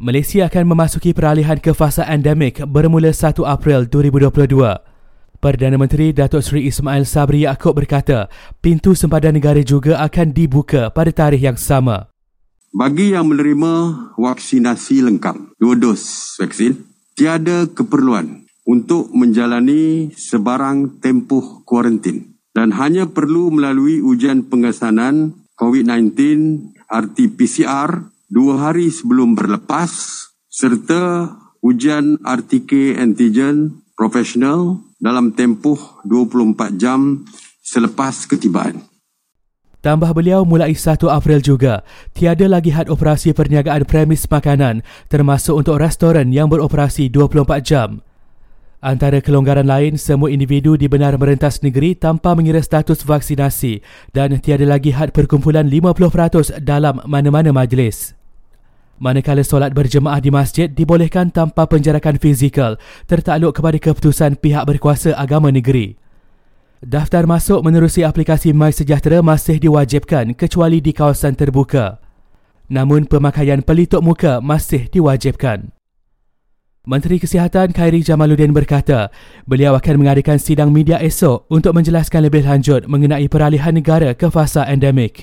Malaysia akan memasuki peralihan ke fasa endemik bermula 1 April 2022. Perdana Menteri Datuk Seri Ismail Sabri Yaakob berkata, pintu sempadan negara juga akan dibuka pada tarikh yang sama. Bagi yang menerima vaksinasi lengkap, dua dos vaksin, tiada keperluan untuk menjalani sebarang tempoh kuarantin dan hanya perlu melalui ujian pengesanan COVID-19 RT-PCR dua hari sebelum berlepas serta ujian RTK antigen profesional dalam tempoh 24 jam selepas ketibaan. Tambah beliau mulai 1 April juga, tiada lagi had operasi perniagaan premis makanan termasuk untuk restoran yang beroperasi 24 jam. Antara kelonggaran lain, semua individu dibenar merentas negeri tanpa mengira status vaksinasi dan tiada lagi had perkumpulan 50% dalam mana-mana majlis manakala solat berjemaah di masjid dibolehkan tanpa penjarakan fizikal tertakluk kepada keputusan pihak berkuasa agama negeri. Daftar masuk menerusi aplikasi MySejahtera masih diwajibkan kecuali di kawasan terbuka. Namun pemakaian pelitup muka masih diwajibkan. Menteri Kesihatan Khairi Jamaluddin berkata, beliau akan mengadakan sidang media esok untuk menjelaskan lebih lanjut mengenai peralihan negara ke fasa endemik.